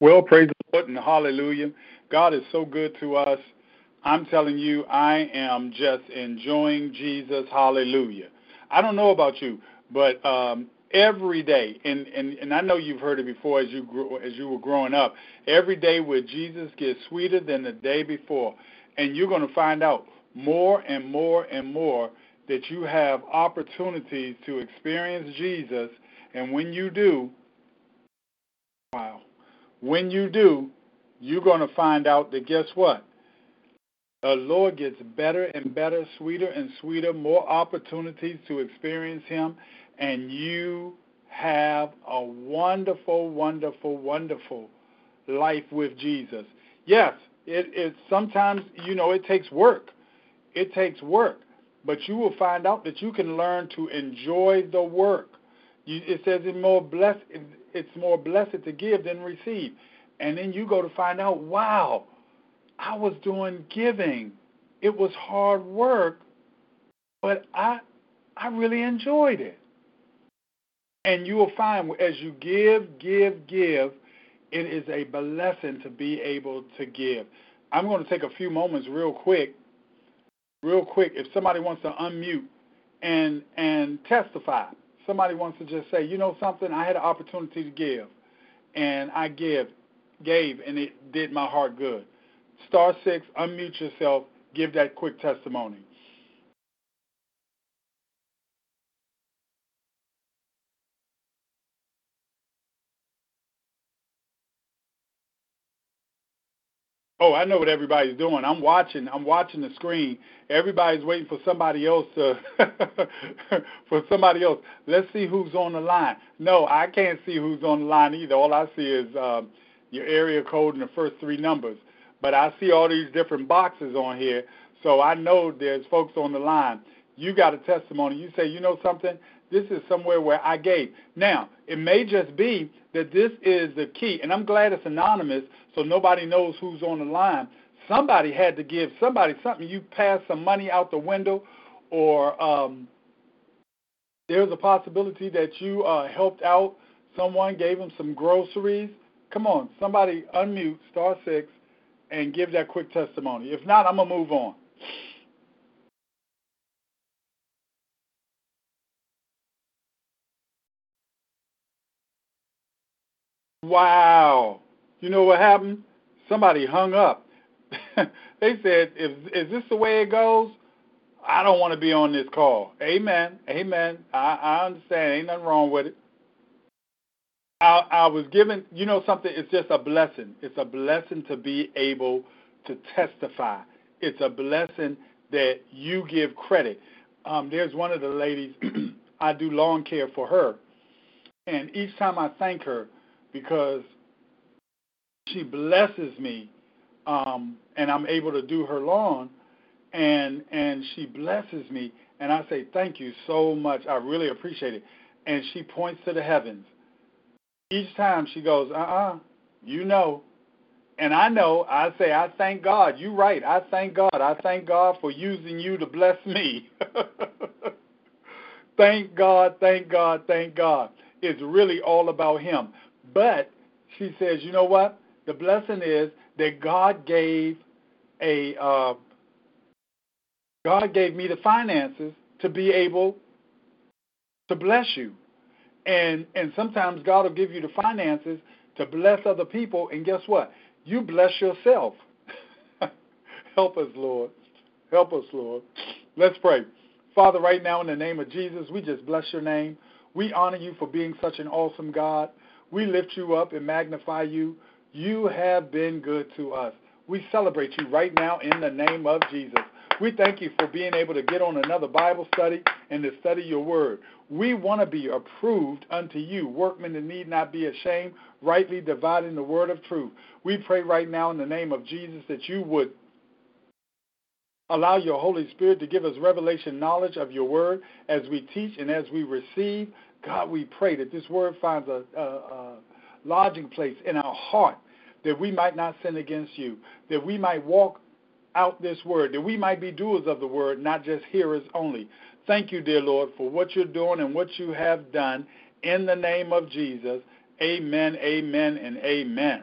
Well, praise the Lord and hallelujah. God is so good to us. I'm telling you, I am just enjoying Jesus. Hallelujah. I don't know about you, but um, every day, and, and, and I know you've heard it before as you grew, as you were growing up. Every day with Jesus gets sweeter than the day before, and you're going to find out more and more and more that you have opportunities to experience Jesus, and when you do, wow, when you do, you're going to find out that guess what? The Lord gets better and better, sweeter and sweeter, more opportunities to experience Him, and you have a wonderful, wonderful, wonderful life with Jesus. Yes, it, it sometimes you know it takes work. It takes work, but you will find out that you can learn to enjoy the work. You, it says it's more blessed. It's more blessed to give than receive, and then you go to find out, wow, I was doing giving. It was hard work, but I I really enjoyed it. And you will find as you give, give, give, it is a blessing to be able to give. I'm going to take a few moments real quick. Real quick, if somebody wants to unmute and and testify, somebody wants to just say, you know something, I had an opportunity to give, and I give, gave, and it did my heart good. Star six, unmute yourself, give that quick testimony. Oh, I know what everybody's doing. I'm watching. I'm watching the screen. Everybody's waiting for somebody else to for somebody else. Let's see who's on the line. No, I can't see who's on the line either. All I see is um, your area code and the first three numbers. But I see all these different boxes on here, so I know there's folks on the line. You got a testimony. You say, you know something? This is somewhere where I gave. Now, it may just be that this is the key, and I'm glad it's anonymous so nobody knows who's on the line. Somebody had to give somebody something. You passed some money out the window, or um, there's a possibility that you uh, helped out someone, gave them some groceries. Come on, somebody unmute star six and give that quick testimony. If not, I'm gonna move on. Wow. You know what happened? Somebody hung up. they said, if, is this the way it goes? I don't want to be on this call. Amen. Amen. I, I understand. Ain't nothing wrong with it. I, I was given, you know, something. It's just a blessing. It's a blessing to be able to testify. It's a blessing that you give credit. Um, there's one of the ladies. I do lawn care for her, and each time I thank her because she blesses me, um, and I'm able to do her lawn, and and she blesses me, and I say thank you so much. I really appreciate it. And she points to the heavens. Each time she goes, uh-uh, you know. And I know, I say, I thank God. You're right. I thank God. I thank God for using you to bless me. thank God, thank God, thank God. It's really all about Him. But she says, you know what? The blessing is that God gave a uh, God gave me the finances to be able to bless you. And and sometimes God will give you the finances to bless other people and guess what? You bless yourself. Help us, Lord. Help us, Lord. Let's pray. Father, right now in the name of Jesus, we just bless your name. We honor you for being such an awesome God. We lift you up and magnify you. You have been good to us. We celebrate you right now in the name of Jesus. We thank you for being able to get on another Bible study and to study your word. We want to be approved unto you, workmen that need not be ashamed, rightly dividing the word of truth. We pray right now in the name of Jesus that you would allow your Holy Spirit to give us revelation knowledge of your word as we teach and as we receive. God, we pray that this word finds a, a, a lodging place in our heart that we might not sin against you, that we might walk out this word, that we might be doers of the word, not just hearers only. Thank you, dear Lord, for what you're doing and what you have done. In the name of Jesus, amen, amen, and amen.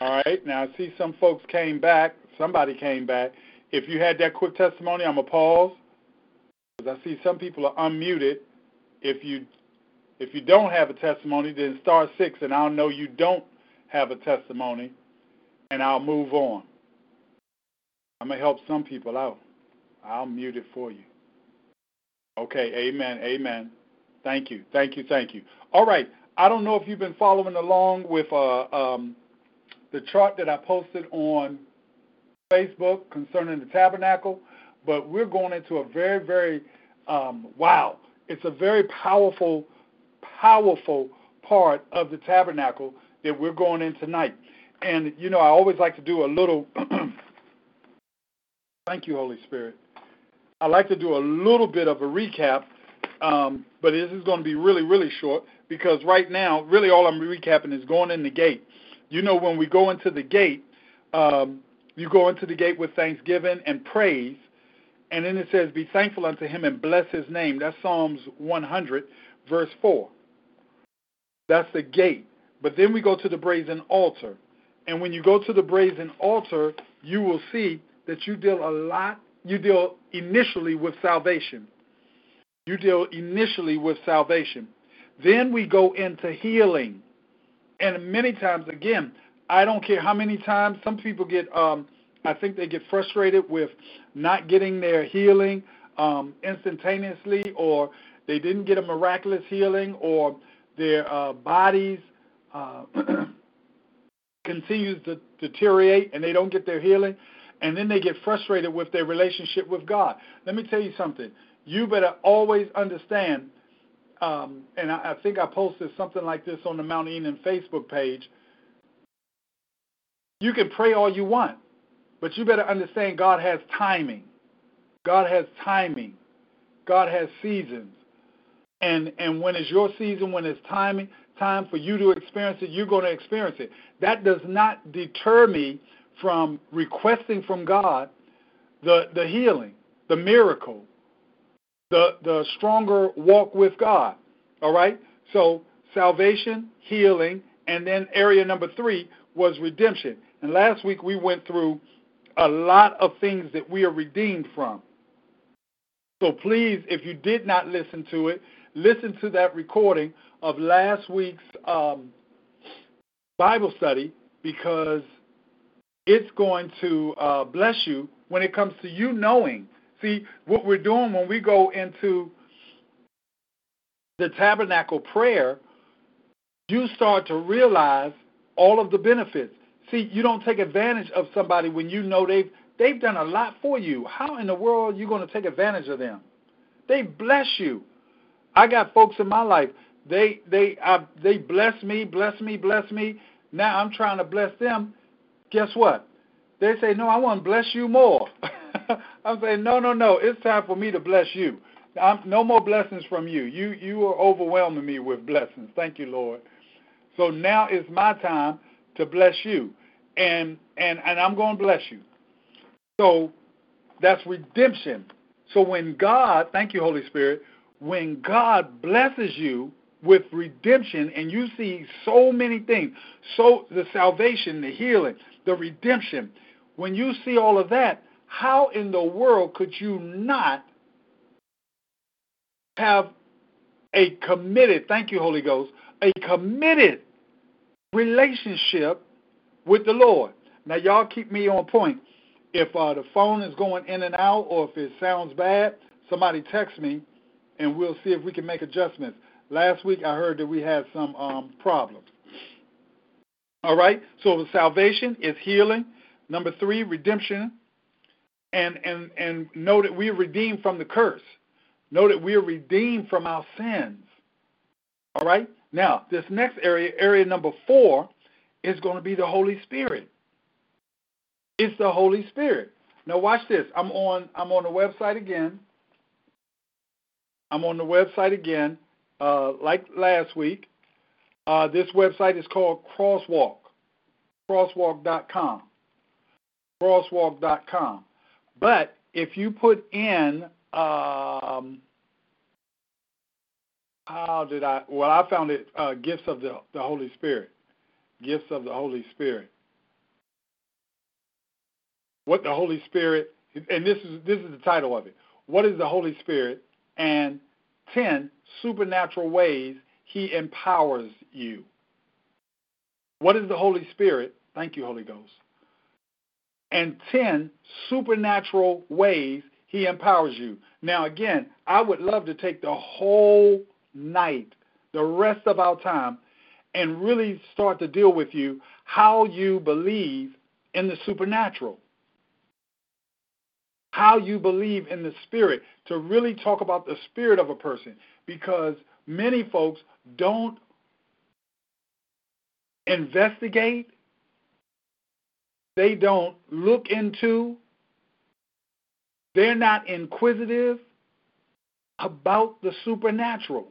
All right, now I see some folks came back. Somebody came back. If you had that quick testimony, I'm going to pause because I see some people are unmuted. If you if you don't have a testimony, then star six, and I'll know you don't have a testimony, and I'll move on. I'm to help some people out. I'll mute it for you. Okay, amen, amen. Thank you, thank you, thank you. All right, I don't know if you've been following along with uh, um, the chart that I posted on Facebook concerning the tabernacle, but we're going into a very, very, um, wow, it's a very powerful powerful part of the tabernacle that we're going in tonight. And, you know, I always like to do a little, thank you, Holy Spirit. I like to do a little bit of a recap, um, but this is going to be really, really short because right now, really all I'm recapping is going in the gate. You know, when we go into the gate, um, you go into the gate with thanksgiving and praise, and then it says, Be thankful unto him and bless his name. That's Psalms 100, verse 4. That's the gate. But then we go to the brazen altar. And when you go to the brazen altar, you will see that you deal a lot, you deal initially with salvation. You deal initially with salvation. Then we go into healing. And many times, again, I don't care how many times, some people get, um, I think they get frustrated with not getting their healing um, instantaneously, or they didn't get a miraculous healing, or their uh, bodies uh, continues to deteriorate and they don't get their healing, and then they get frustrated with their relationship with God. Let me tell you something. You better always understand, um, and I, I think I posted something like this on the Mount Enon Facebook page. You can pray all you want, but you better understand God has timing. God has timing. God has seasons and and when it's your season, when it's timing time for you to experience it, you're going to experience it. That does not deter me from requesting from God the the healing, the miracle, the the stronger walk with God. All right? So salvation, healing, and then area number 3 was redemption. And last week we went through a lot of things that we are redeemed from. So please, if you did not listen to it, listen to that recording of last week's um, Bible study because it's going to uh, bless you when it comes to you knowing. See, what we're doing when we go into the tabernacle prayer, you start to realize all of the benefits. See, you don't take advantage of somebody when you know they've they've done a lot for you. How in the world are you going to take advantage of them? They bless you. I got folks in my life. They they I, they bless me, bless me, bless me. Now I'm trying to bless them. Guess what? They say, "No, I want to bless you more." I'm saying, "No, no, no. It's time for me to bless you. I'm, no more blessings from you. You you are overwhelming me with blessings. Thank you, Lord. So now is my time to bless you, and and and I'm going to bless you. So that's redemption. So when God, thank you, Holy Spirit, when God blesses you with redemption and you see so many things, so the salvation, the healing, the redemption, when you see all of that, how in the world could you not have a committed, thank you, Holy Ghost, a committed relationship with the Lord? Now, y'all keep me on point. If uh, the phone is going in and out or if it sounds bad, somebody text me and we'll see if we can make adjustments. Last week I heard that we had some um, problems. All right? So salvation is healing. Number three, redemption. And and and know that we are redeemed from the curse. Know that we are redeemed from our sins. All right? Now, this next area, area number four, is going to be the Holy Spirit. It's the Holy Spirit. Now watch this. I'm on I'm on the website again. I'm on the website again, uh, like last week. Uh, this website is called Crosswalk, crosswalk.com, crosswalk.com. But if you put in, um, how did I? Well, I found it uh, gifts of the, the Holy Spirit, gifts of the Holy Spirit. What the Holy Spirit, and this is this is the title of it. What is the Holy Spirit? And ten supernatural ways He empowers you. What is the Holy Spirit? Thank you, Holy Ghost. And 10 supernatural ways he empowers you. Now, again, I would love to take the whole night, the rest of our time, and really start to deal with you how you believe in the supernatural. How you believe in the spirit, to really talk about the spirit of a person, because many folks don't investigate, they don't look into, they're not inquisitive about the supernatural,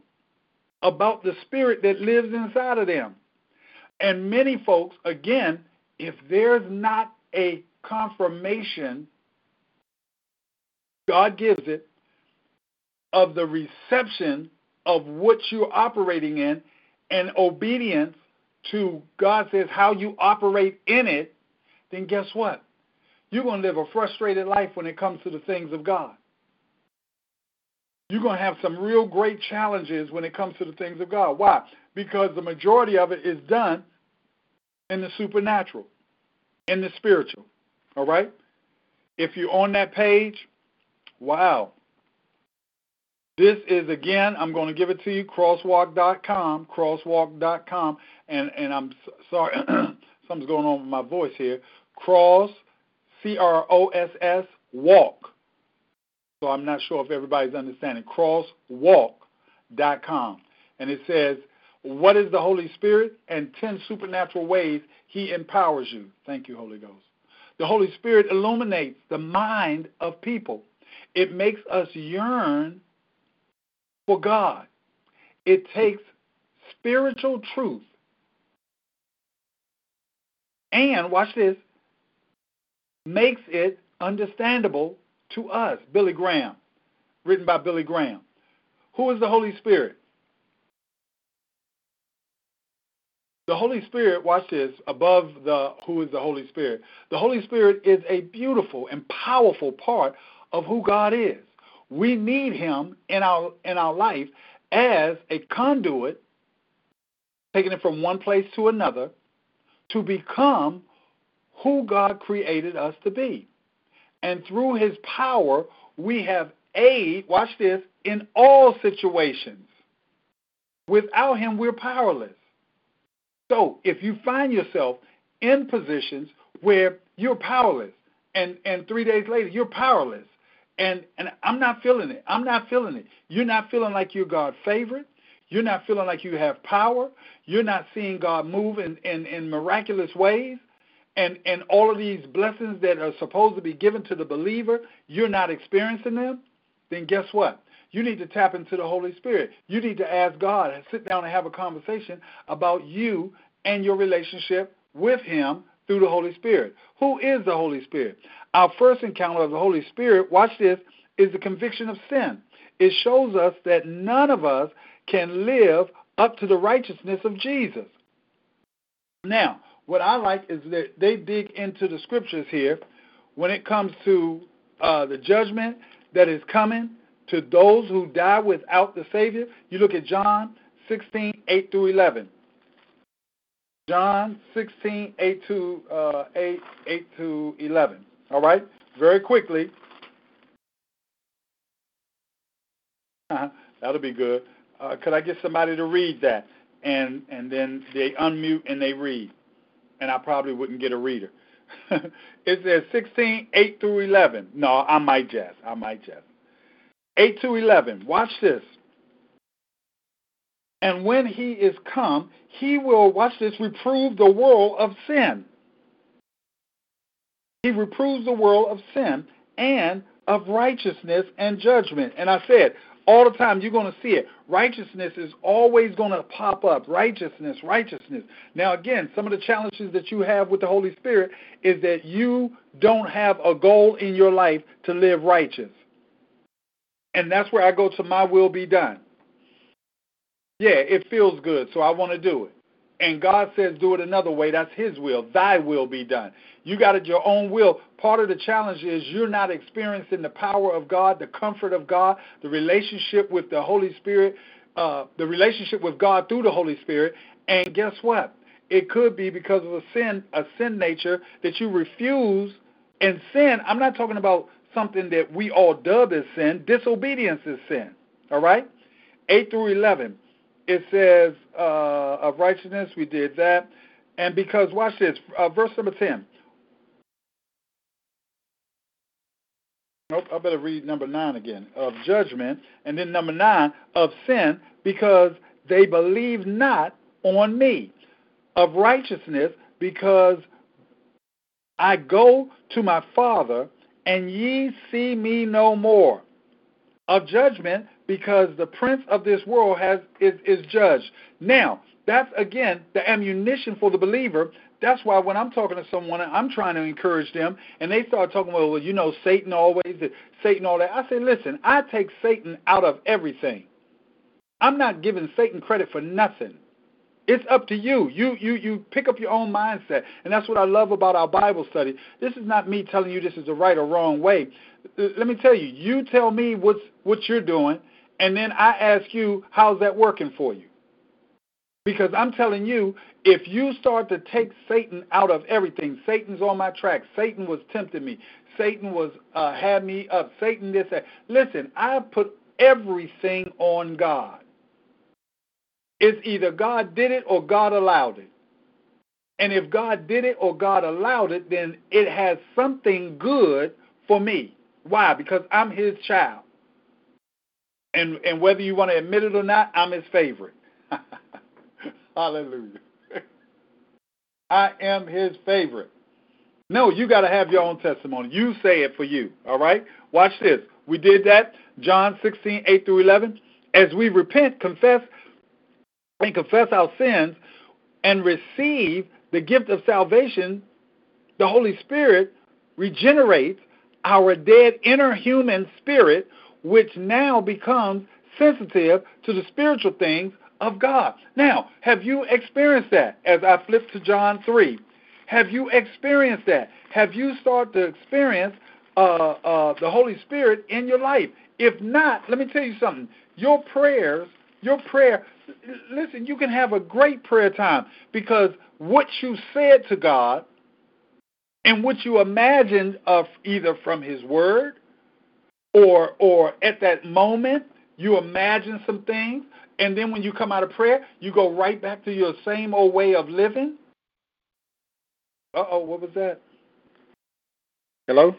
about the spirit that lives inside of them. And many folks, again, if there's not a confirmation, God gives it, of the reception of what you're operating in and obedience to God says how you operate in it, then guess what? You're going to live a frustrated life when it comes to the things of God. You're going to have some real great challenges when it comes to the things of God. Why? Because the majority of it is done in the supernatural, in the spiritual. All right? If you're on that page, wow, this is again, I'm going to give it to you, crosswalk.com, crosswalk.com, and and I'm sorry, something's going on with my voice here. Cross, C R O S S, walk. So I'm not sure if everybody's understanding. Crosswalk.com, and it says, "What is the Holy Spirit?" and ten supernatural ways He empowers you. Thank you, Holy Ghost. The Holy Spirit illuminates the mind of people. It makes us yearn for God. It takes spiritual truth and, watch this, makes it understandable to us. Billy Graham, written by Billy Graham. Who is the Holy Spirit? The Holy Spirit, watch this, above the who is the Holy Spirit. The Holy Spirit is a beautiful and powerful part of who God is. We need him in our in our life as a conduit, taking it from one place to another, to become who God created us to be. And through his power, we have aid, watch this, in all situations. Without him, we're powerless. So if you find yourself in positions where you're powerless, and, and three days later, you're powerless, and and I'm not feeling it. I'm not feeling it. You're not feeling like you're God's favorite. You're not feeling like you have power. You're not seeing God move in, in, in miraculous ways. And and all of these blessings that are supposed to be given to the believer, you're not experiencing them, then guess what? You need to tap into the Holy Spirit. You need to ask God and sit down and have a conversation about you and your relationship with Him through the Holy Spirit. Who is the Holy Spirit? Our first encounter of the Holy Spirit, watch this, is the conviction of sin. It shows us that none of us can live up to the righteousness of Jesus. Now, what I like is that they dig into the scriptures here when it comes to uh, the judgment that is coming to those who die without the Savior. You look at John 16, 8 through 11. John 16, 8 to, uh, 8, 8 to 11. All right? Very quickly. Uh, that'll be good. Uh, could I get somebody to read that? And, and then they unmute and they read. And I probably wouldn't get a reader. it says 16, 8 through 11. No, I might jest. I might jest. 8 to 11. Watch this. And when he is come, he will, watch this, reprove the world of sin. He reproves the world of sin and of righteousness and judgment. And I said, all the time you're going to see it. Righteousness is always going to pop up. Righteousness, righteousness. Now, again, some of the challenges that you have with the Holy Spirit is that you don't have a goal in your life to live righteous. And that's where I go to my will be done. Yeah, it feels good, so I want to do it. And God says, do it another way. That's His will. Thy will be done. You got it your own will. Part of the challenge is you're not experiencing the power of God, the comfort of God, the relationship with the Holy Spirit, uh, the relationship with God through the Holy Spirit. And guess what? It could be because of a sin, a sin nature that you refuse. And sin, I'm not talking about something that we all dub as sin. Disobedience is sin. All right? 8 through 11. It says, uh, of righteousness, we did that. And because, watch this, uh, verse number 10. Nope, I better read number 9 again. Of judgment. And then number 9, of sin, because they believe not on me. Of righteousness, because I go to my Father, and ye see me no more. Of judgment, because the prince of this world has is, is judged. Now, that's again the ammunition for the believer. That's why when I'm talking to someone, I'm trying to encourage them, and they start talking about, well, you know, Satan always, Satan all that. I say, listen, I take Satan out of everything. I'm not giving Satan credit for nothing. It's up to you. You you you pick up your own mindset, and that's what I love about our Bible study. This is not me telling you this is the right or wrong way. Let me tell you. You tell me what's what you're doing, and then I ask you, how's that working for you? Because I'm telling you, if you start to take Satan out of everything, Satan's on my track. Satan was tempting me. Satan was uh, had me up. Satan this that. Listen, I put everything on God. It's either God did it or God allowed it. And if God did it or God allowed it, then it has something good for me. Why? Because I'm his child and and whether you want to admit it or not, I'm his favorite. Hallelujah. I am his favorite. No, you got to have your own testimony. You say it for you. All right? Watch this. We did that. John 16, 8 through 11. As we repent, confess, and confess our sins, and receive the gift of salvation, the Holy Spirit regenerates our dead inner human spirit which now becomes sensitive to the spiritual things of God. Now, have you experienced that as I flip to John 3? Have you experienced that? Have you started to experience uh, uh, the Holy Spirit in your life? If not, let me tell you something. Your prayers, your prayer, listen, you can have a great prayer time because what you said to God and what you imagined of either from His Word or or at that moment you imagine some things and then when you come out of prayer you go right back to your same old way of living? Uh-oh what was that? Hello?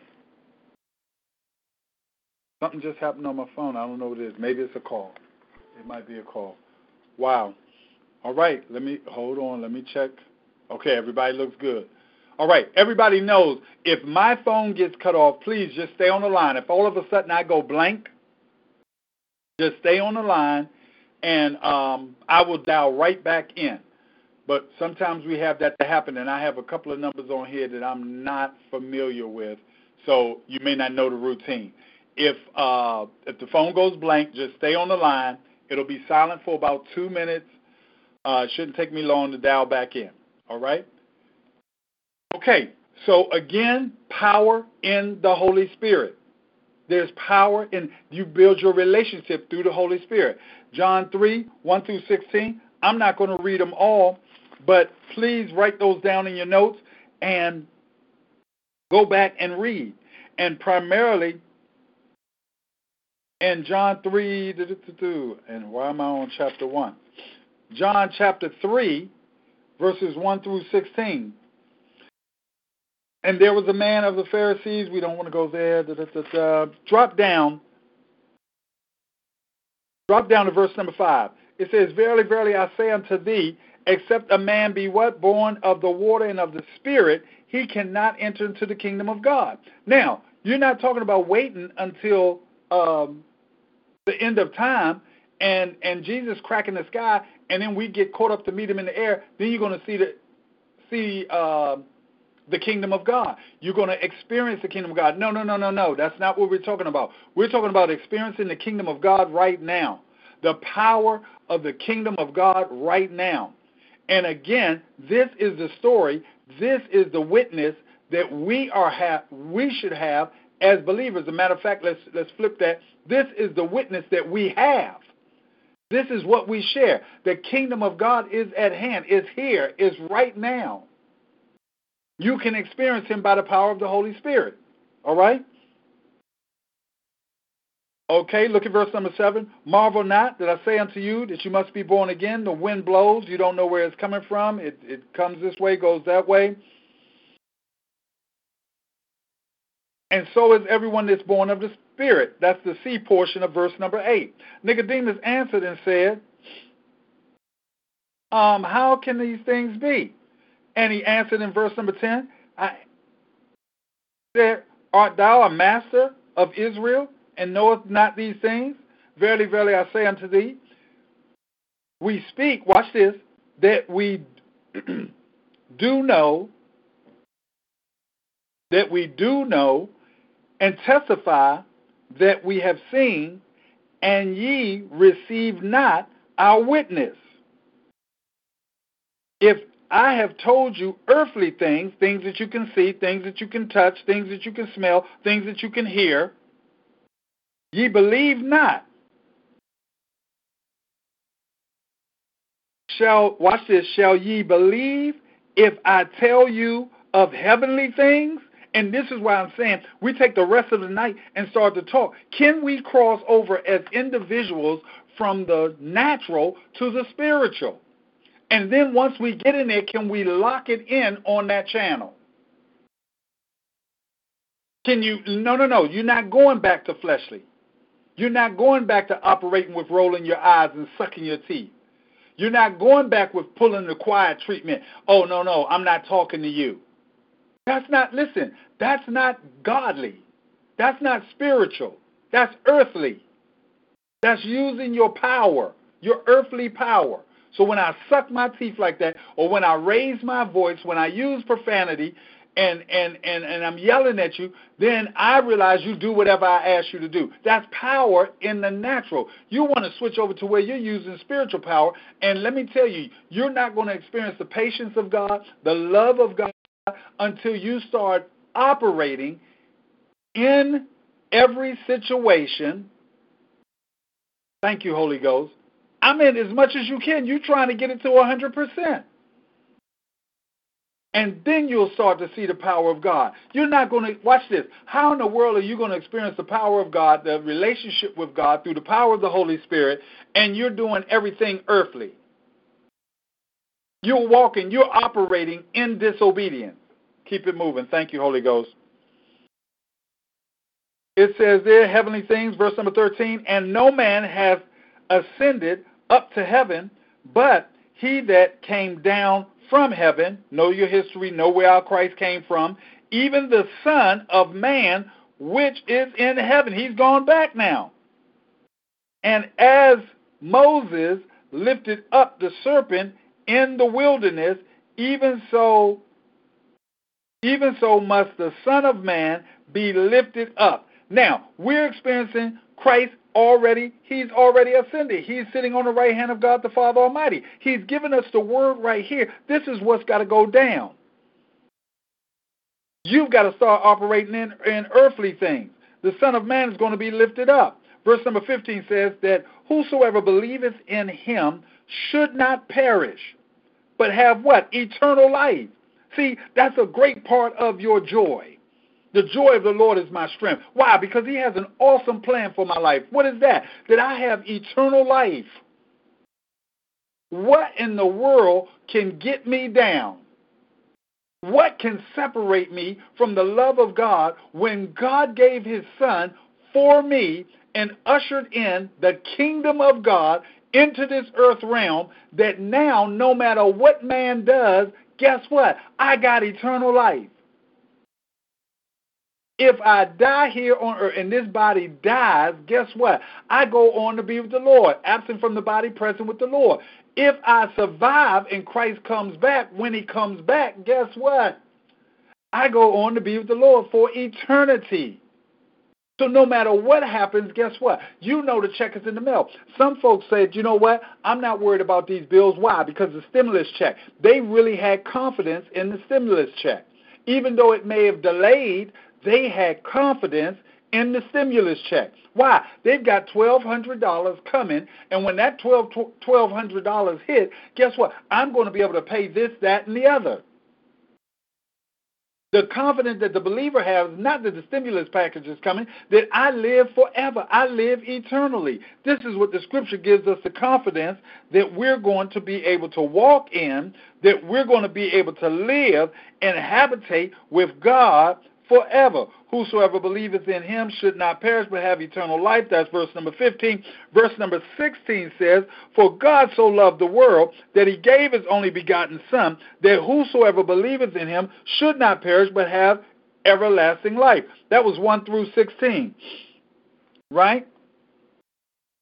Something just happened on my phone. I don't know what it is. Maybe it's a call. It might be a call. Wow. All right let me hold on let me check. Okay everybody looks good all right, everybody knows if my phone gets cut off, please just stay on the line. If all of a sudden I go blank, just stay on the line and um, I will dial right back in. But sometimes we have that to happen, and I have a couple of numbers on here that I'm not familiar with, so you may not know the routine. If uh, if the phone goes blank, just stay on the line. It'll be silent for about two minutes. Uh, it shouldn't take me long to dial back in. All right. Okay, so again, power in the Holy Spirit. There's power in you build your relationship through the Holy Spirit. John 3, 1 through 16. I'm not going to read them all, but please write those down in your notes and go back and read. And primarily in John 3, and why am I on chapter 1? John chapter 3, verses 1 through 16 And there was a man of the Pharisees. We don't want to go there. Da, da, da, drop down. Drop down to verse number five. It says, Verily, verily, I say unto thee, except a man be what? Born of the water and of the Spirit, he cannot enter into the kingdom of God. Now, you're not talking about waiting until um, the end of time and and Jesus cracking the sky, and then we get caught up to meet him in the air. Then you're going to see the see uh, the kingdom of God. You're going to experience the kingdom of God. No, no, no, no, no. That's not what we're talking about. We're talking about experiencing the kingdom of God right now. The power of the kingdom of God right now. And again, this is the story. This is the witness that we are have we should have as believers. As a matter of fact, let's let's flip that. This is the witness that we have. This is what we share. The kingdom of God is at hand, is here, is right now. You can experience him by the power of the Holy Spirit. All right? Okay, look at verse number seven. Marvel not that I say unto you that you must be born again. The wind blows, you don't know where it's coming from. It, it comes this way, goes that way. And so is everyone that's born of the Spirit. That's the C portion of verse number 8. Nicodemus answered and said, um, How can these things be? And he answered in verse number 10, I said, Art thou a master of Israel and knowest not these things? Verily, verily, I say unto thee, we speak, watch this, that we do know, that we do know and testify that we have seen, and ye receive not our witness. If I have told you earthly things, things that you can see, things that you can touch, things that you can smell, things that you can hear, ye believe not. Shall watch this, shall ye believe if I tell you of heavenly things? And this is why I'm saying we take the rest of the night and start to talk. Can we cross over as individuals from the natural to the spiritual? And then once we get in there, can we lock it in on that channel? Can you? No, no, no. You're not going back to fleshly. You're not going back to operating with rolling your eyes and sucking your teeth. You're not going back with pulling the quiet treatment. Oh, no, no, I'm not talking to you. That's not, listen, that's not godly. That's not spiritual. That's earthly. That's using your power, your earthly power. So when I suck my teeth like that, or when I raise my voice, when I use profanity, and and and and I'm yelling at you, then I realize you do whatever I ask you to do. That's power in the natural. You want to switch over to where you're using spiritual power, and let me tell you, you're not going to experience the patience of God, the love of God, until you start operating in every situation. Thank you, Holy Ghost. I mean, as much as you can, you're trying to get it to 100%. And then you'll start to see the power of God. You're not going to, watch this. How in the world are you going to experience the power of God, the relationship with God through the power of the Holy Spirit, and you're doing everything earthly? You're walking, you're operating in disobedience. Keep it moving. Thank you, Holy Ghost. It says there, heavenly things, verse number 13, and no man hath ascended up to heaven, but he that came down from heaven, know your history, know where our Christ came from, even the Son of Man, which is in heaven. He's gone back now. And as Moses lifted up the serpent in the wilderness, even so even so must the Son of Man be lifted up. Now, we're experiencing Christ already, he's already ascended. He's sitting on the right hand of God the Father Almighty. He's given us the word right here. This is what's got to go down. You've got to start operating in, in earthly things. The Son of Man is going to be lifted up. Verse number 15 says that whosoever believeth in him should not perish, but have what? Eternal life. See, that's a great part of your joy. The joy of the Lord is my strength. Why? Because He has an awesome plan for my life. What is that? That I have eternal life. What in the world can get me down? What can separate me from the love of God when God gave his son for me and ushered in the kingdom of God into this earth realm that now, no matter what man does, guess what? I got eternal life. If I die here on earth and this body dies, guess what? I go on to be with the Lord, absent from the body, present with the Lord. If I survive and Christ comes back, when he comes back, guess what? I go on to be with the Lord for eternity. So no matter what happens, guess what? You know the check is in the mail. Some folks said, you know what? I'm not worried about these bills. Why? Because the stimulus check. They really had confidence in the stimulus check. Even though it may have delayed, they had confidence in the stimulus check. Why? They've got $1,200 coming, and when that $1,200 hit, guess what? I'm going to be able to pay this, that, and the other. The confidence that the believer has, not that the stimulus package is coming, that I live forever. I live eternally. This is what the scripture gives us the confidence that we're going to be able to walk in, that we're going to be able to live and habitate with God forever. Whosoever believeth in him should not perish but have eternal life. That's verse number 15. Verse number 16 says, For God so loved the world that he gave his only begotten Son, that whosoever believeth in him should not perish but have everlasting life. That was 1 through 16. Right?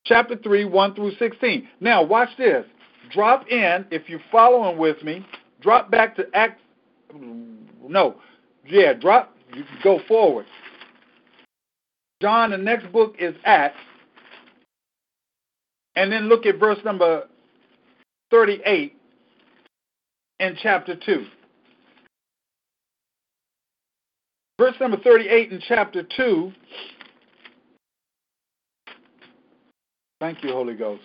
Chapter 3, 1 through 16. Now, watch this. Drop in, if you're following with me, drop back to Acts. No, yeah, drop you can go forward. John, the next book is Acts. And then look at verse number 38 in chapter 2. Verse number 38 in chapter 2. Thank you, Holy Ghost.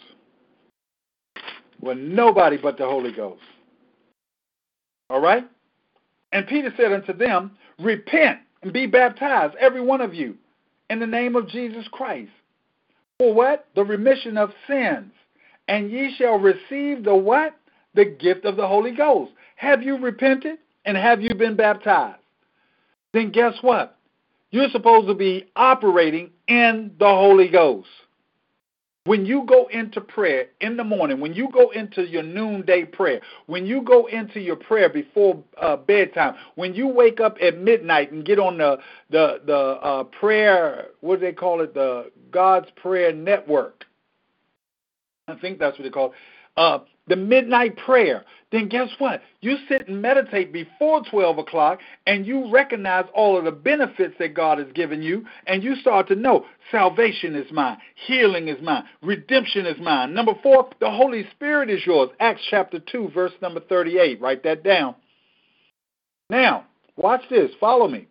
Well, nobody but the Holy Ghost. All right? And Peter said unto them, Repent and be baptized, every one of you, in the name of Jesus Christ. For what? The remission of sins. And ye shall receive the what? The gift of the Holy Ghost. Have you repented and have you been baptized? Then guess what? You're supposed to be operating in the Holy Ghost. When you go into prayer in the morning, when you go into your noonday prayer, when you go into your prayer before uh, bedtime, when you wake up at midnight and get on the the the uh, prayer, what do they call it, the God's Prayer Network. I think that's what they call it. Uh, the midnight prayer, then guess what? You sit and meditate before 12 o'clock and you recognize all of the benefits that God has given you, and you start to know salvation is mine, healing is mine, redemption is mine. Number four, the Holy Spirit is yours. Acts chapter 2, verse number 38. Write that down. Now, watch this. Follow me.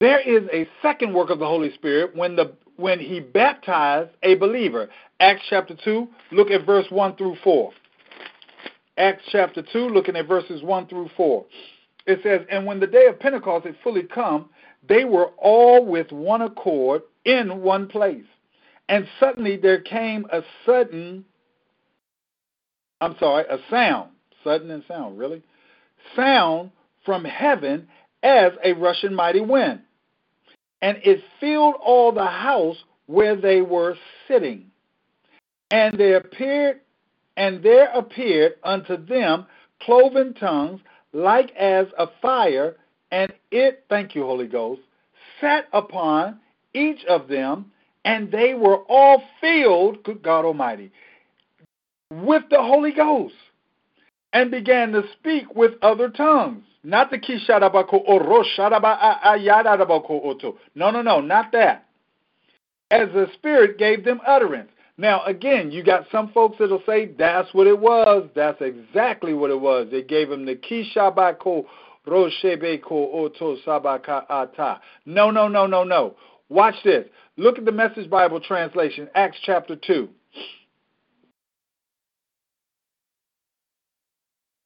There is a second work of the Holy Spirit when the when he baptized a believer. Acts chapter 2, look at verse 1 through 4. Acts chapter 2, looking at verses 1 through 4. It says, And when the day of Pentecost had fully come, they were all with one accord in one place. And suddenly there came a sudden, I'm sorry, a sound, sudden and sound, really? Sound from heaven as a rushing mighty wind and it filled all the house where they were sitting. And there appeared and there appeared unto them cloven tongues like as a fire, and it, thank you, Holy Ghost, sat upon each of them, and they were all filled, good God Almighty, with the Holy Ghost, and began to speak with other tongues not the kisharabako oto. No, no, no, not that. As the Spirit gave them utterance. Now, again, you got some folks that'll say that's what it was. That's exactly what it was. They gave him the kishabako roshebeko oto sabaka ata. No, no, no, no, no. Watch this. Look at the Message Bible translation, Acts chapter 2.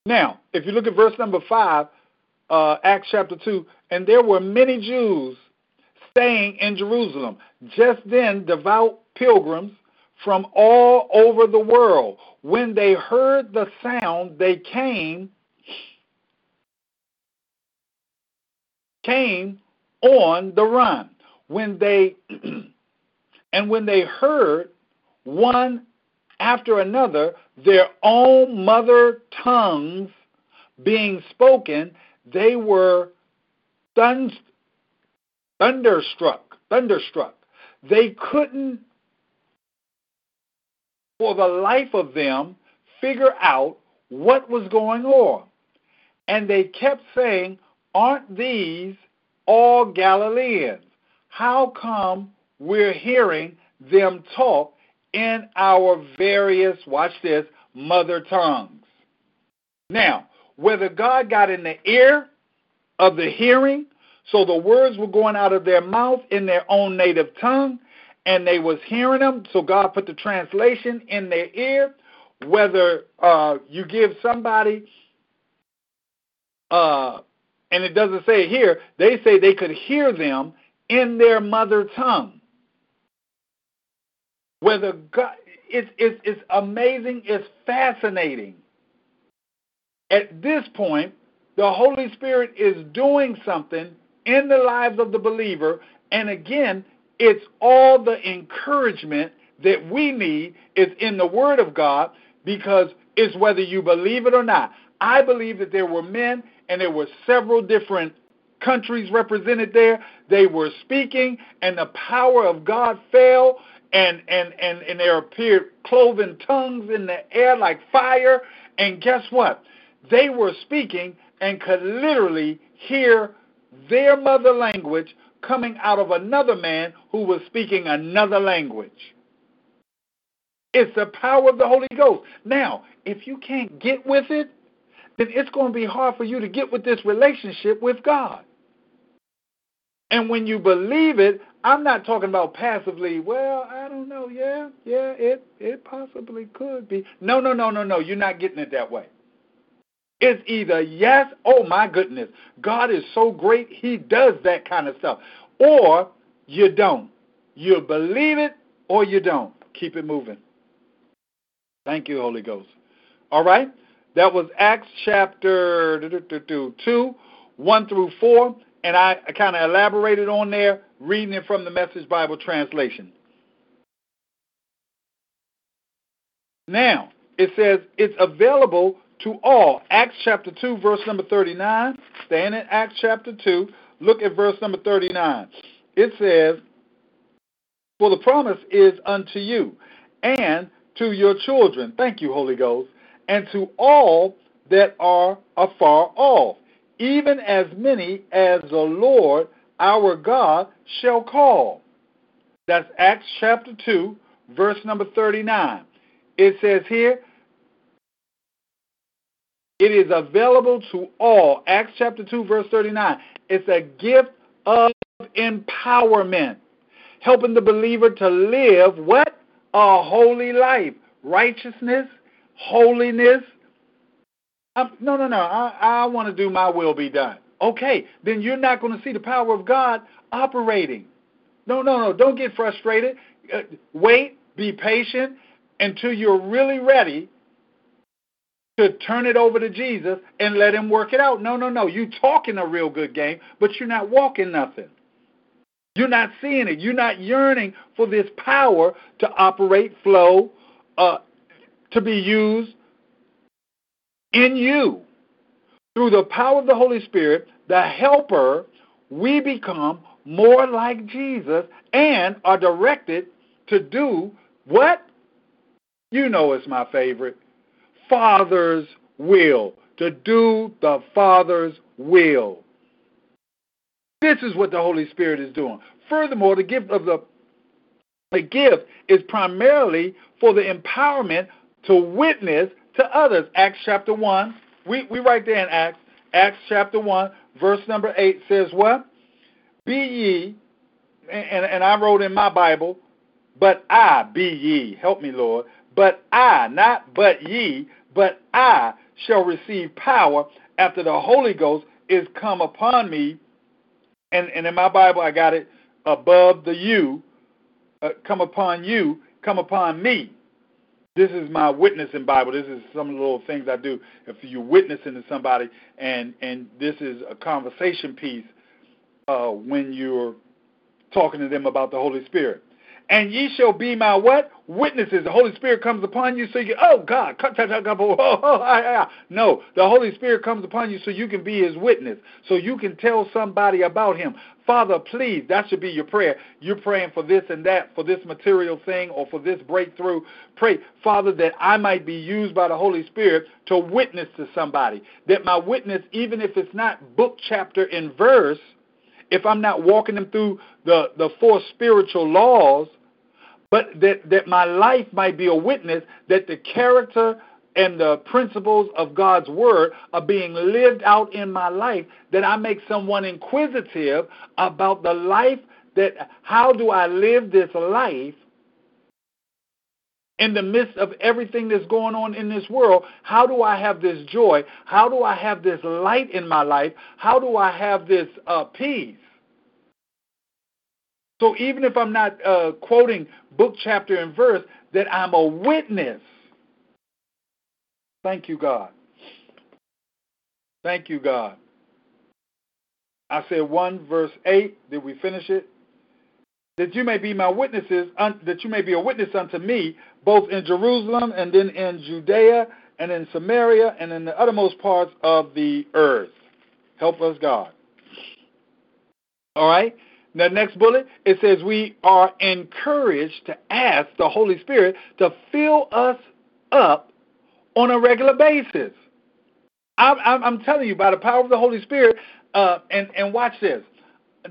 Now, if you look at verse number 5, uh, Acts chapter 2, and there were many Jews staying in Jerusalem. Just then, devout pilgrims from all over the world, when they heard the sound, they came came on the run. When they and when they heard one after another their own mother tongues being spoken, they were thunderstruck. Thunderstruck. They couldn't, for the life of them, figure out what was going on. And they kept saying, Aren't these all Galileans? How come we're hearing them talk in our various, watch this, mother tongues? Now, whether God got in the ear of the hearing, so the words were going out of their mouth in their own native tongue, and they was hearing them, so God put the translation in their ear. Whether uh, you give somebody, uh, and it doesn't say here, they say they could hear them in their mother tongue. Whether God, it's, it's, it's amazing, it's fascinating at this point, the Holy Spirit is doing something in the lives of the believer. And again, it's all the encouragement that we need is in the Word of God because it's whether you believe it or not. I believe that there were men and there were several different countries represented there. They were speaking, and the power of God fell, and and and, and there appeared cloven tongues in the air like fire. And guess what? they were speaking and could literally hear their mother language coming out of another man who was speaking another language. It's the power of the Holy Ghost. Now, if you can't get with it, then it's going to be hard for you to get with this relationship with God. And when you believe it, I'm not talking about passively, well, I don't know, yeah, yeah, it it possibly could be. No, no, no, no, no. You're not getting it that way. It's either yes, oh my goodness, God is so great, He does that kind of stuff, or you don't. You believe it or you don't. Keep it moving. Thank you, Holy Ghost. All right? That was Acts chapter 2, 1 through 4, and I kind of elaborated on there, reading it from the Message Bible translation. Now, it says it's available to all. Acts chapter 2, verse number 39. Staying in Acts chapter 2, look at verse number 39. It says, For the promise is unto you and to your children. Thank you, Holy Ghost. And to all that are afar off, even as many as the Lord our God shall call. That's Acts chapter 2, verse number 39. It says here, it is available to all. Acts chapter 2, verse 39. It's a gift of empowerment, helping the believer to live what? A holy life. Righteousness, holiness. I'm, no, no, no. I, I want to do my will be done. Okay, then you're not going to see the power of God operating. No, no, no. Don't get frustrated. Uh, wait, be patient until you're really ready to turn it over to Jesus and let him work it out. No, no, no. You talking a real good game, but you're not walking nothing. You're not seeing it. You're not yearning for this power to operate, flow, uh, to be used in you. Through the power of the Holy Spirit, the helper, we become more like Jesus and are directed to do what? You know it's my favorite Father's will, to do the Father's will. This is what the Holy Spirit is doing. Furthermore, the gift of the the gift is primarily for the empowerment to witness to others. Acts chapter 1. We, we right there in Acts. Acts chapter 1, verse number 8 says what? Be ye, and, and I wrote in my Bible, but I, be ye, help me, Lord, but I, not but ye, but I shall receive power after the Holy Ghost is come upon me. And, and in my Bible, I got it above the you, uh, come upon you, come upon me. This is my witnessing Bible. This is some of the little things I do. If you're witnessing to somebody and, and this is a conversation piece, uh, when you're talking to them about the Holy Spirit. And ye shall be my what? Witnesses. The Holy Spirit comes upon you so you, oh God, no, the Holy Spirit comes upon you so you can be his witness, so you can tell somebody about him. Father, please, that should be your prayer. You're praying for this and that, for this material thing or for this breakthrough. Pray, Father, that I might be used by the Holy Spirit to witness to somebody. That my witness, even if it's not book, chapter, and verse, if I'm not walking them through the, the four spiritual laws, but that, that my life might be a witness that the character and the principles of God's word are being lived out in my life, that I make someone inquisitive about the life that how do I live this life in the midst of everything that's going on in this world, how do I have this joy? How do I have this light in my life? How do I have this uh, peace? So even if I'm not uh, quoting book, chapter, and verse, that I'm a witness. Thank you, God. Thank you, God. I said 1 verse 8. Did we finish it? That you may be my witnesses, un- that you may be a witness unto me, both in Jerusalem and then in Judea and in Samaria and in the uttermost parts of the earth. Help us, God. All right? The next bullet, it says we are encouraged to ask the Holy Spirit to fill us up on a regular basis. I'm, I'm, telling you, by the power of the Holy Spirit, uh, and, and watch this.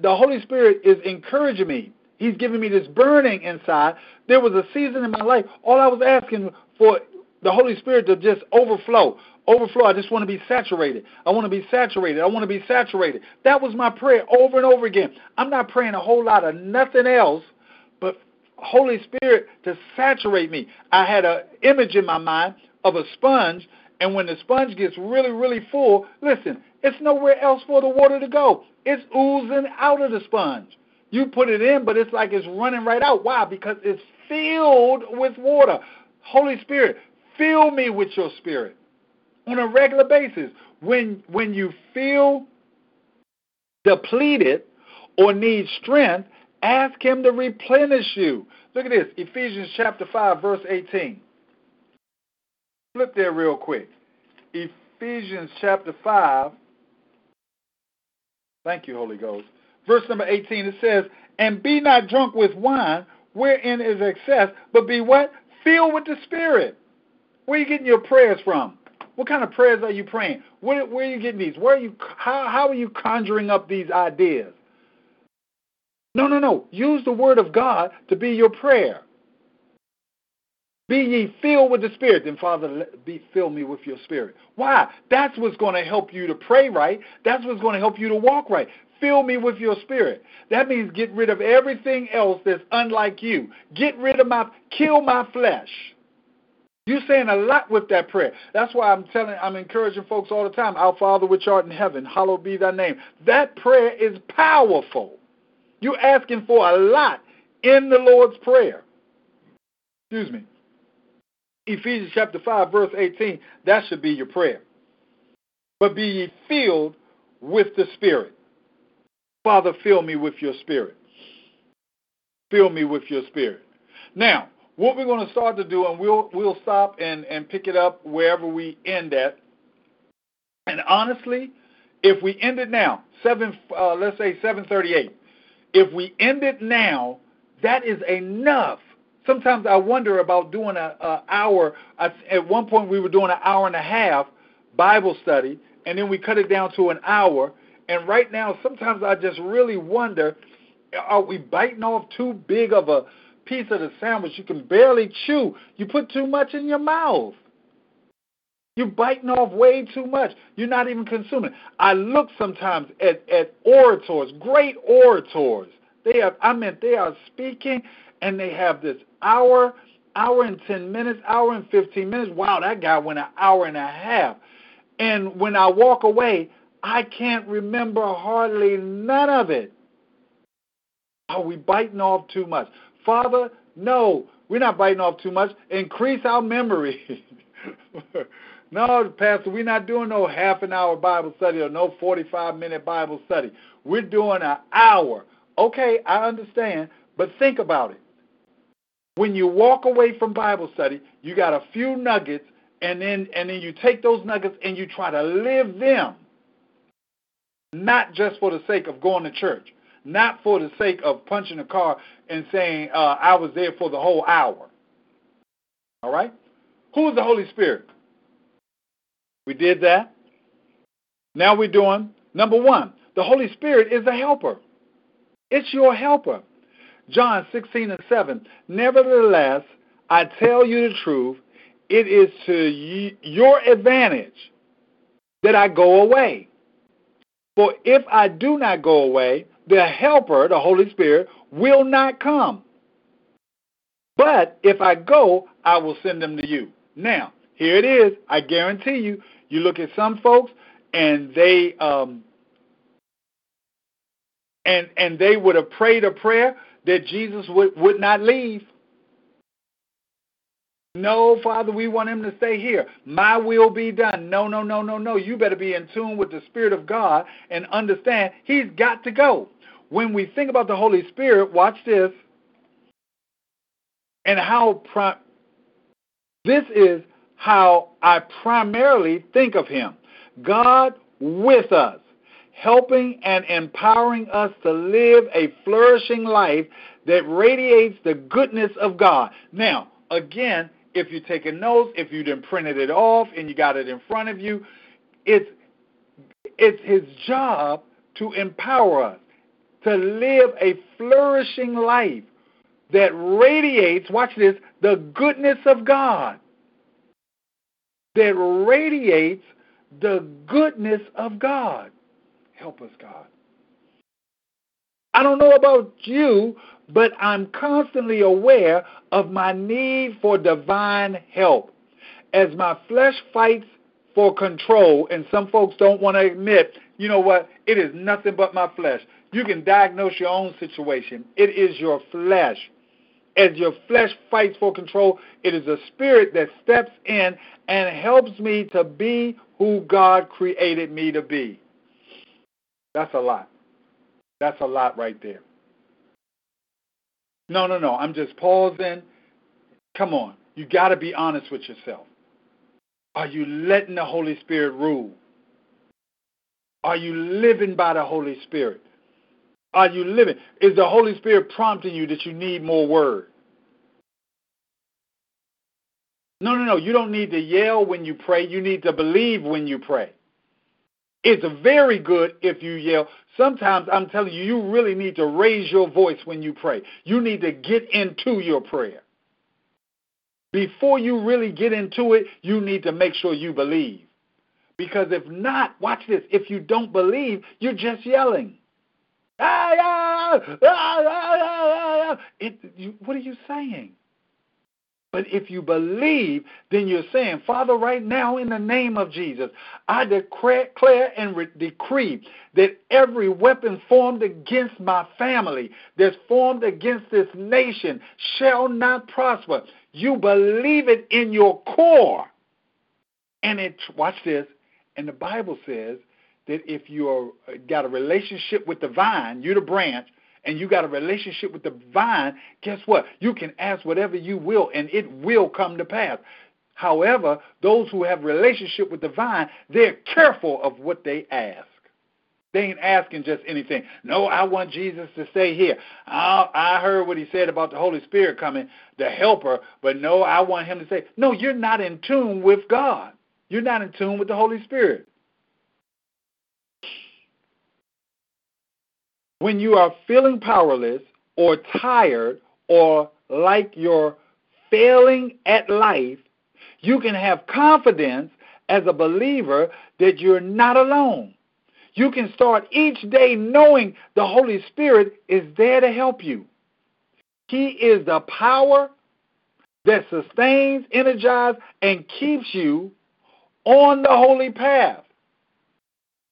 The Holy Spirit is encouraging me. He's giving me this burning inside. There was a season in my life, all I was asking for the Holy Spirit to just overflow overflow. I just want to be saturated. I want to be saturated. I want to be saturated. That was my prayer over and over again. I'm not praying a whole lot of nothing else but Holy Spirit to saturate me. I had an image in my mind of a sponge, and when the sponge gets really, really full, listen, it's nowhere else for the water to go. It's oozing out of the sponge. You put it in, but it's like it's running right out. Why? Because it's filled with water. Holy Spirit, fill me with your spirit on a regular basis. When when you feel depleted or need strength, ask him to replenish you. Look at this, Ephesians chapter 5 verse 18. Flip there real quick. Ephesians chapter 5 Thank you, Holy Ghost. Verse number 18 it says, "And be not drunk with wine, wherein is excess, but be what? Filled with the Spirit." Where are you getting your prayers from? What kind of prayers are you praying? Where, where are you getting these? Where are you? How, how are you conjuring up these ideas? No, no, no. Use the word of God to be your prayer. Be ye filled with the Spirit. Then, Father, let, be fill me with your Spirit. Why? That's what's going to help you to pray right. That's what's going to help you to walk right. Fill me with your Spirit. That means get rid of everything else that's unlike you. Get rid of my, kill my flesh. You're saying a lot with that prayer. That's why I'm telling, I'm encouraging folks all the time. Our Father which art in heaven, hallowed be thy name. That prayer is powerful. You're asking for a lot in the Lord's prayer. Excuse me. Ephesians chapter 5, verse 18, that should be your prayer. But be ye filled with the Spirit. Father, fill me with your Spirit. Fill me with your Spirit. Now, what we're going to start to do, and we'll we'll stop and and pick it up wherever we end at. And honestly, if we end it now, seven, uh, let's say seven thirty-eight. If we end it now, that is enough. Sometimes I wonder about doing a, a hour. At one point, we were doing an hour and a half Bible study, and then we cut it down to an hour. And right now, sometimes I just really wonder: Are we biting off too big of a piece of the sandwich you can barely chew. You put too much in your mouth. You're biting off way too much. You're not even consuming. I look sometimes at, at orators, great orators. They have I mean they are speaking and they have this hour, hour and ten minutes, hour and fifteen minutes. Wow, that guy went an hour and a half. And when I walk away, I can't remember hardly none of it. Are we biting off too much? Father, no, we're not biting off too much. Increase our memory. No, Pastor, we're not doing no half an hour Bible study or no 45 minute Bible study. We're doing an hour. Okay, I understand, but think about it. When you walk away from Bible study, you got a few nuggets, and then and then you take those nuggets and you try to live them. Not just for the sake of going to church, not for the sake of punching a car and saying uh, I was there for the whole hour. All right? Who is the Holy Spirit? We did that. Now we're doing number one. The Holy Spirit is a helper. It's your helper. John 16 and 7. Nevertheless, I tell you the truth, it is to your advantage that I go away. For if I do not go away, the Helper, the Holy Spirit, will not come. But if I go, I will send them to you. Now, here it is. I guarantee you, you look at some folks and they um and and they would have prayed a prayer that Jesus would, would not leave. No, Father, we want him to stay here. My will be done. No, no, no, no, no. You better be in tune with the Spirit of God and understand he's got to go. When we think about the Holy Spirit, watch this, and how pri- this is how I primarily think of him. God with us helping and empowering us to live a flourishing life that radiates the goodness of God. Now, again, if you're taking notes, if you didn't it off and you got it in front of you, it's it's his job to empower us to live a flourishing life that radiates, watch this, the goodness of God. That radiates the goodness of God. Help us, God. I don't know about you, but I'm constantly aware of my need for divine help. As my flesh fights for control, and some folks don't want to admit, you know what, it is nothing but my flesh. You can diagnose your own situation. It is your flesh. As your flesh fights for control, it is a spirit that steps in and helps me to be who God created me to be. That's a lot. That's a lot right there. No, no, no. I'm just pausing. Come on. You got to be honest with yourself. Are you letting the Holy Spirit rule? Are you living by the Holy Spirit? Are you living? Is the Holy Spirit prompting you that you need more word? No, no, no. You don't need to yell when you pray. You need to believe when you pray. It's very good if you yell. Sometimes I'm telling you, you really need to raise your voice when you pray. You need to get into your prayer. Before you really get into it, you need to make sure you believe. Because if not, watch this. If you don't believe, you're just yelling. Ah, ah, ah, ah, ah, ah. It, you, what are you saying? But if you believe, then you're saying, Father, right now, in the name of Jesus, I declare and re- decree that every weapon formed against my family, that's formed against this nation, shall not prosper. You believe it in your core. And it, watch this, and the Bible says that if you've uh, got a relationship with the vine, you're the branch, and you got a relationship with the vine, guess what? You can ask whatever you will and it will come to pass. However, those who have relationship with the vine, they're careful of what they ask. They ain't asking just anything. No, I want Jesus to stay here. I, I heard what he said about the Holy Spirit coming, the helper, but no, I want him to say, no, you're not in tune with God. You're not in tune with the Holy Spirit. When you are feeling powerless or tired or like you're failing at life, you can have confidence as a believer that you're not alone. You can start each day knowing the Holy Spirit is there to help you. He is the power that sustains, energizes, and keeps you on the holy path.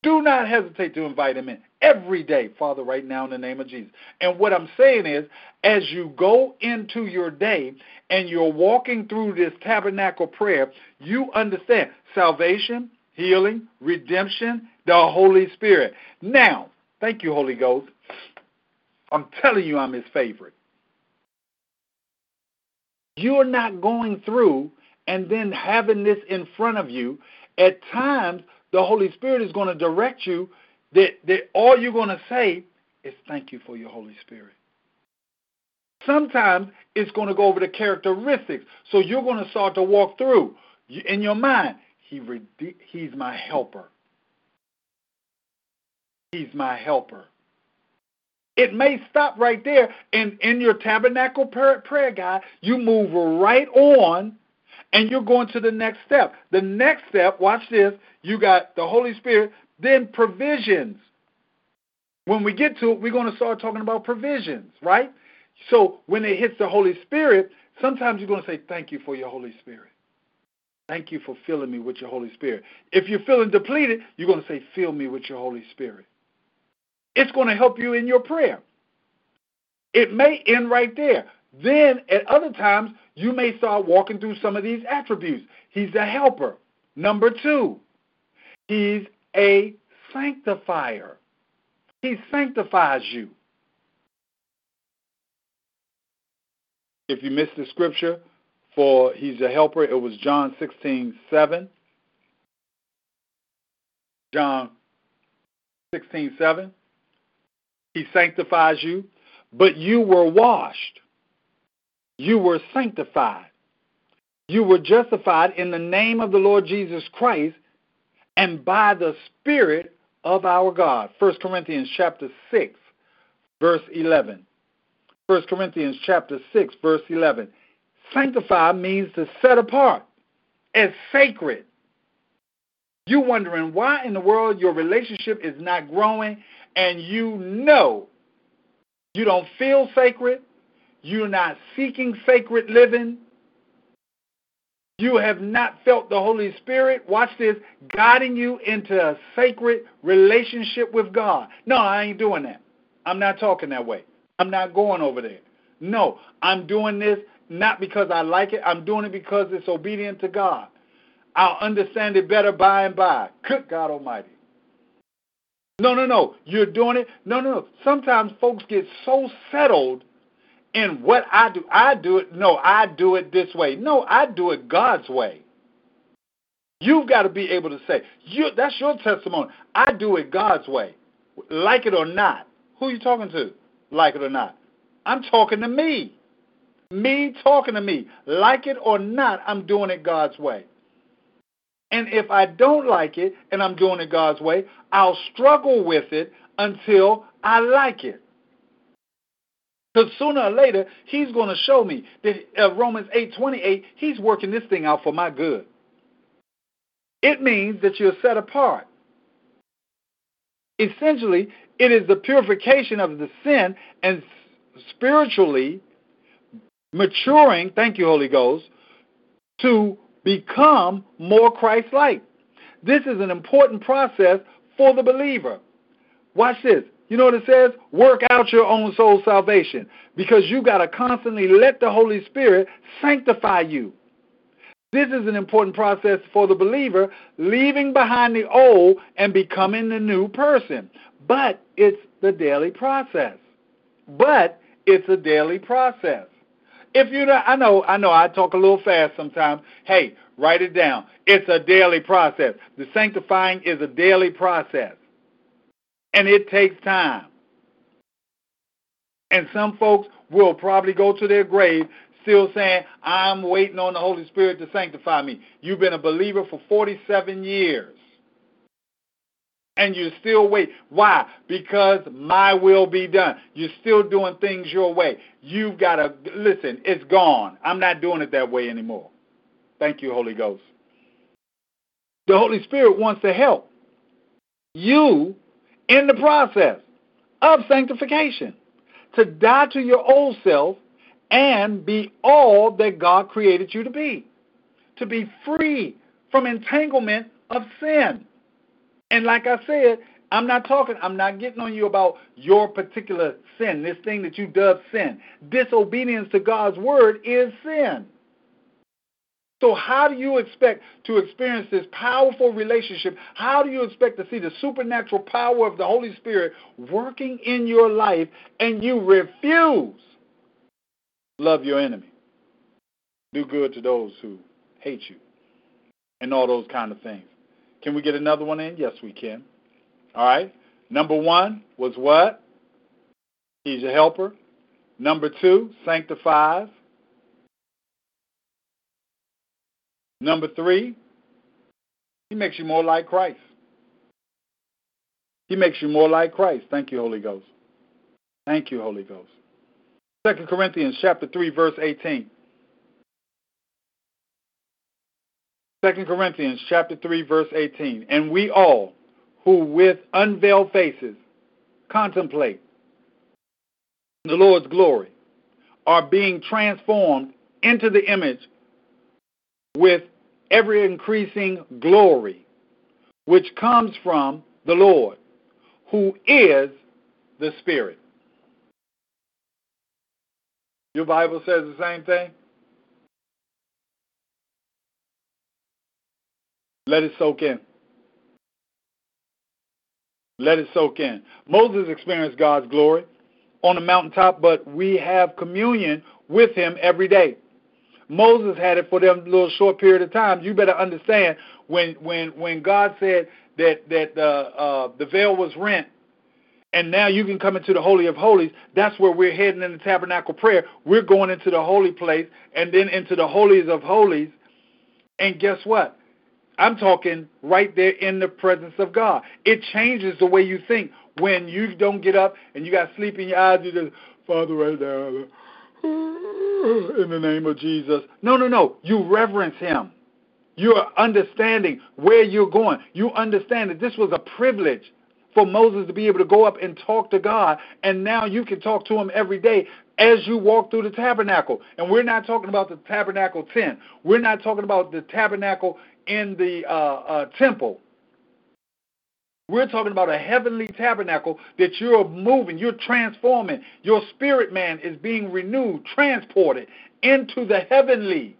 Do not hesitate to invite him in every day, Father, right now in the name of Jesus. And what I'm saying is, as you go into your day and you're walking through this tabernacle prayer, you understand salvation, healing, redemption, the Holy Spirit. Now, thank you, Holy Ghost. I'm telling you, I'm his favorite. You're not going through and then having this in front of you. At times, the Holy Spirit is going to direct you that, that all you're going to say is thank you for your Holy Spirit. Sometimes it's going to go over the characteristics. So you're going to start to walk through in your mind. He he's my helper. He's my helper. It may stop right there, and in your tabernacle prayer, prayer guide, you move right on, and you're going to the next step. The next step, watch this, you got the Holy Spirit, then provisions. When we get to it, we're going to start talking about provisions, right? So when it hits the Holy Spirit, sometimes you're going to say, Thank you for your Holy Spirit. Thank you for filling me with your Holy Spirit. If you're feeling depleted, you're going to say, Fill me with your Holy Spirit. It's going to help you in your prayer. It may end right there. Then at other times, you may start walking through some of these attributes. He's a helper. Number two, he's a sanctifier. He sanctifies you. If you missed the scripture for he's a helper, it was John 16, 7. John 16, 7. He sanctifies you, but you were washed. You were sanctified. You were justified in the name of the Lord Jesus Christ and by the Spirit of our God. 1 Corinthians chapter 6, verse 11. 1 Corinthians chapter 6, verse 11. Sanctify means to set apart as sacred. You wondering why in the world your relationship is not growing and you know you don't feel sacred, you're not seeking sacred living, you have not felt the Holy Spirit, watch this, guiding you into a sacred relationship with God. No, I ain't doing that. I'm not talking that way. I'm not going over there. No, I'm doing this not because I like it. I'm doing it because it's obedient to God. I'll understand it better by and by. Good God Almighty. No, no, no. You're doing it. No, no, no. Sometimes folks get so settled in what I do. I do it. No, I do it this way. No, I do it God's way. You've got to be able to say, you, that's your testimony. I do it God's way. Like it or not. Who are you talking to? Like it or not. I'm talking to me. Me talking to me. Like it or not, I'm doing it God's way. And if I don't like it and I'm doing it God's way, I'll struggle with it until I like it. Because sooner or later, he's going to show me that uh, Romans 8:28, he's working this thing out for my good. It means that you're set apart. Essentially, it is the purification of the sin and spiritually maturing, thank you, Holy Ghost, to become more Christ like. This is an important process for the believer. Watch this. You know what it says? Work out your own soul salvation because you got to constantly let the Holy Spirit sanctify you. This is an important process for the believer, leaving behind the old and becoming the new person. But it's the daily process. But it's a daily process. If you I know, I know, I talk a little fast sometimes. Hey, write it down. It's a daily process. The sanctifying is a daily process, and it takes time. And some folks will probably go to their grave still saying, I'm waiting on the Holy Spirit to sanctify me. You've been a believer for 47 years and you still wait. Why? Because my will be done. You're still doing things your way. You've got to listen, it's gone. I'm not doing it that way anymore. Thank you, Holy Ghost. The Holy Spirit wants to help you in the process of sanctification, to die to your old self and be all that God created you to be, to be free from entanglement of sin And like I said, I'm not talking, I'm not getting on you about your particular sin, this thing that you dub sin. Disobedience to God's word is sin. So, how do you expect to experience this powerful relationship? How do you expect to see the supernatural power of the Holy Spirit working in your life and you refuse love your enemy? Do good to those who hate you, and all those kind of things. Can we get another one in? Yes, we can. All right. Number one was what? He's a helper. Number two, sanctifies. Number three, he makes you more like Christ. He makes you more like Christ. Thank you, Holy Ghost. Thank you, Holy Ghost. Second Corinthians chapter 3, verse 18. Second Corinthians chapter 3, verse 18. And we all who with unveiled faces contemplate the Lord's glory are being transformed into the image with ever increasing glory, which comes from the Lord, who is the Spirit. Your Bible says the same thing? Let it soak in. Let it soak in. Moses experienced God's glory on the mountaintop, but we have communion with him every day. Moses had it for them little short period of time. You better understand when when when God said that that the uh, the veil was rent, and now you can come into the holy of holies. That's where we're heading in the tabernacle prayer. We're going into the holy place and then into the holies of holies. And guess what? I'm talking right there in the presence of God. It changes the way you think when you don't get up and you got sleep in your eyes. You just Father right now in the name of Jesus. No, no, no. You reverence him. You're understanding where you're going. You understand that this was a privilege for Moses to be able to go up and talk to God, and now you can talk to him every day as you walk through the tabernacle. And we're not talking about the tabernacle tent. We're not talking about the tabernacle in the uh, uh, temple. We're talking about a heavenly tabernacle that you're moving, you're transforming. Your spirit man is being renewed, transported into the heavenly.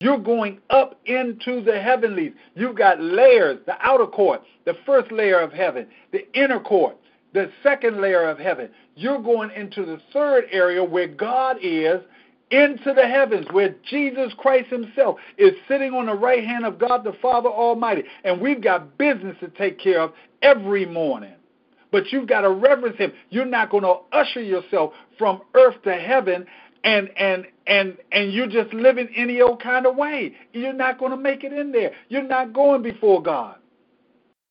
You're going up into the heavenlies. You've got layers the outer court, the first layer of heaven, the inner court, the second layer of heaven. You're going into the third area where God is into the heavens where Jesus Christ himself is sitting on the right hand of God the Father Almighty. And we've got business to take care of every morning. But you've got to reverence him. You're not going to usher yourself from earth to heaven and and and and you're just living any old kind of way. You're not going to make it in there. You're not going before God.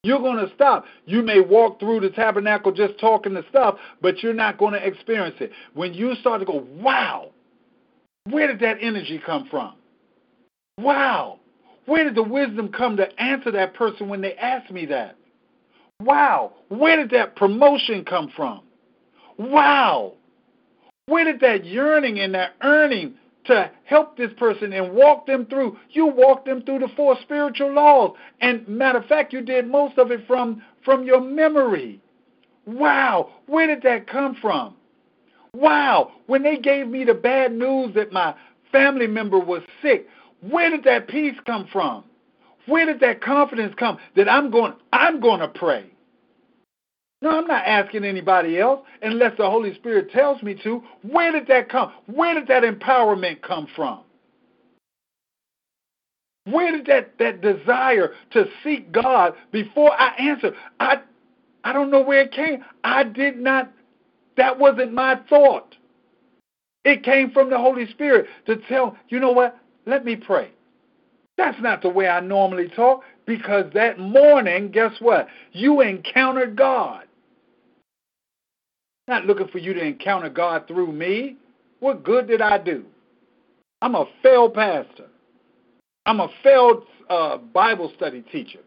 You're going to stop. You may walk through the tabernacle just talking the stuff, but you're not going to experience it. When you start to go, wow, where did that energy come from? Wow. Where did the wisdom come to answer that person when they asked me that? Wow. Where did that promotion come from? Wow. Where did that yearning and that earning to help this person and walk them through? You walked them through the four spiritual laws. And matter of fact, you did most of it from, from your memory. Wow. Where did that come from? Wow, when they gave me the bad news that my family member was sick, where did that peace come from? Where did that confidence come that I'm going I'm going to pray? No, I'm not asking anybody else unless the Holy Spirit tells me to. Where did that come? Where did that empowerment come from? Where did that, that desire to seek God before I answer? I I don't know where it came. I did not that wasn't my thought. It came from the Holy Spirit to tell, you know what? Let me pray. That's not the way I normally talk because that morning, guess what? You encountered God. Not looking for you to encounter God through me. What good did I do? I'm a failed pastor. I'm a failed uh, Bible study teacher,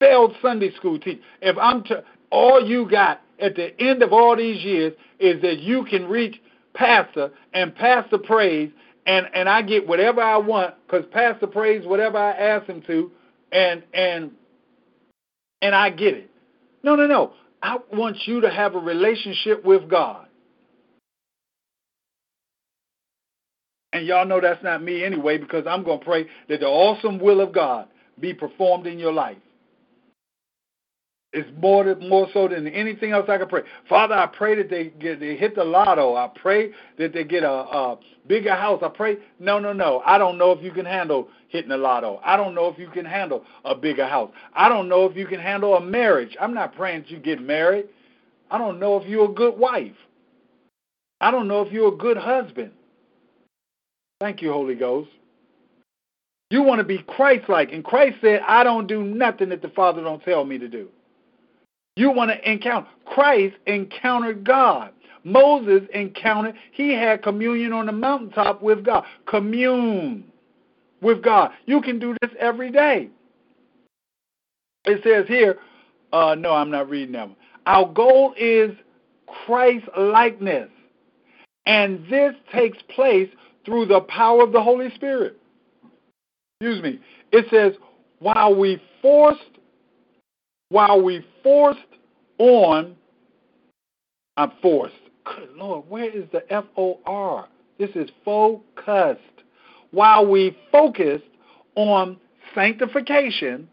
failed Sunday school teacher. If I'm to, all you got at the end of all these years is that you can reach pastor and pastor prays and and I get whatever I want because pastor prays whatever I ask him to and and and I get it. No, no, no. I want you to have a relationship with God. And y'all know that's not me anyway because I'm going to pray that the awesome will of God be performed in your life. It's more more so than anything else I can pray. Father, I pray that they get they hit the lotto. I pray that they get a, a bigger house. I pray. No, no, no. I don't know if you can handle hitting the lotto. I don't know if you can handle a bigger house. I don't know if you can handle a marriage. I'm not praying that you get married. I don't know if you're a good wife. I don't know if you're a good husband. Thank you, Holy Ghost. You want to be Christ-like, and Christ said, "I don't do nothing that the Father don't tell me to do." You want to encounter. Christ encountered God. Moses encountered, he had communion on the mountaintop with God. Commune with God. You can do this every day. It says here, uh, no, I'm not reading that one. Our goal is Christ likeness. And this takes place through the power of the Holy Spirit. Excuse me. It says, while we forced while we forced on, I'm forced. Good Lord, where is the F O R? This is focused. While we focused on sanctification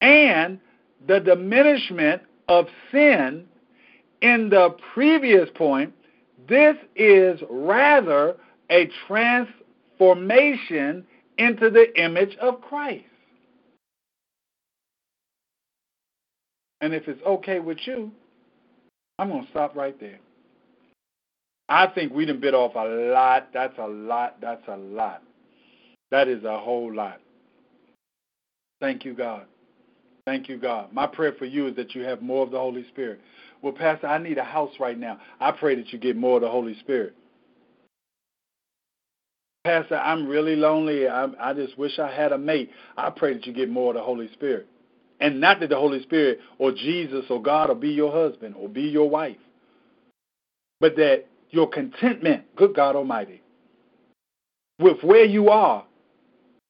and the diminishment of sin in the previous point, this is rather a transformation into the image of Christ. And if it's okay with you, I'm going to stop right there. I think we done bit off a lot. That's a lot. That's a lot. That is a whole lot. Thank you, God. Thank you, God. My prayer for you is that you have more of the Holy Spirit. Well, Pastor, I need a house right now. I pray that you get more of the Holy Spirit. Pastor, I'm really lonely. I, I just wish I had a mate. I pray that you get more of the Holy Spirit. And not that the Holy Spirit or Jesus or God will be your husband or be your wife, but that your contentment, good God Almighty, with where you are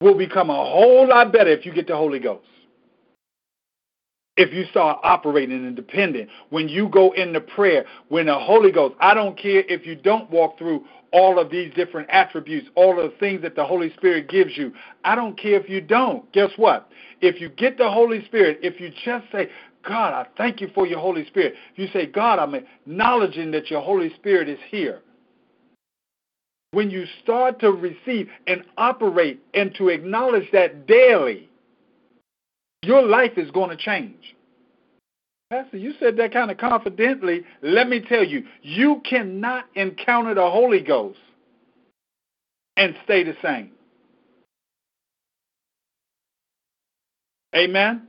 will become a whole lot better if you get the Holy Ghost. If you start operating independent, when you go into prayer, when the Holy Ghost, I don't care if you don't walk through all of these different attributes, all of the things that the Holy Spirit gives you. I don't care if you don't. Guess what? If you get the Holy Spirit, if you just say, God, I thank you for your Holy Spirit. You say, God, I'm acknowledging that your Holy Spirit is here. When you start to receive and operate and to acknowledge that daily, your life is going to change. Pastor, you said that kind of confidently. Let me tell you, you cannot encounter the Holy Ghost and stay the same. Amen.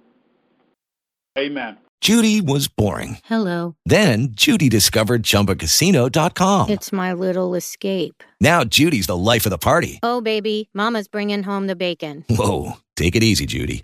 Amen. Judy was boring. Hello. Then Judy discovered ChumbaCasino.com. It's my little escape. Now Judy's the life of the party. Oh, baby, Mama's bringing home the bacon. Whoa, take it easy, Judy.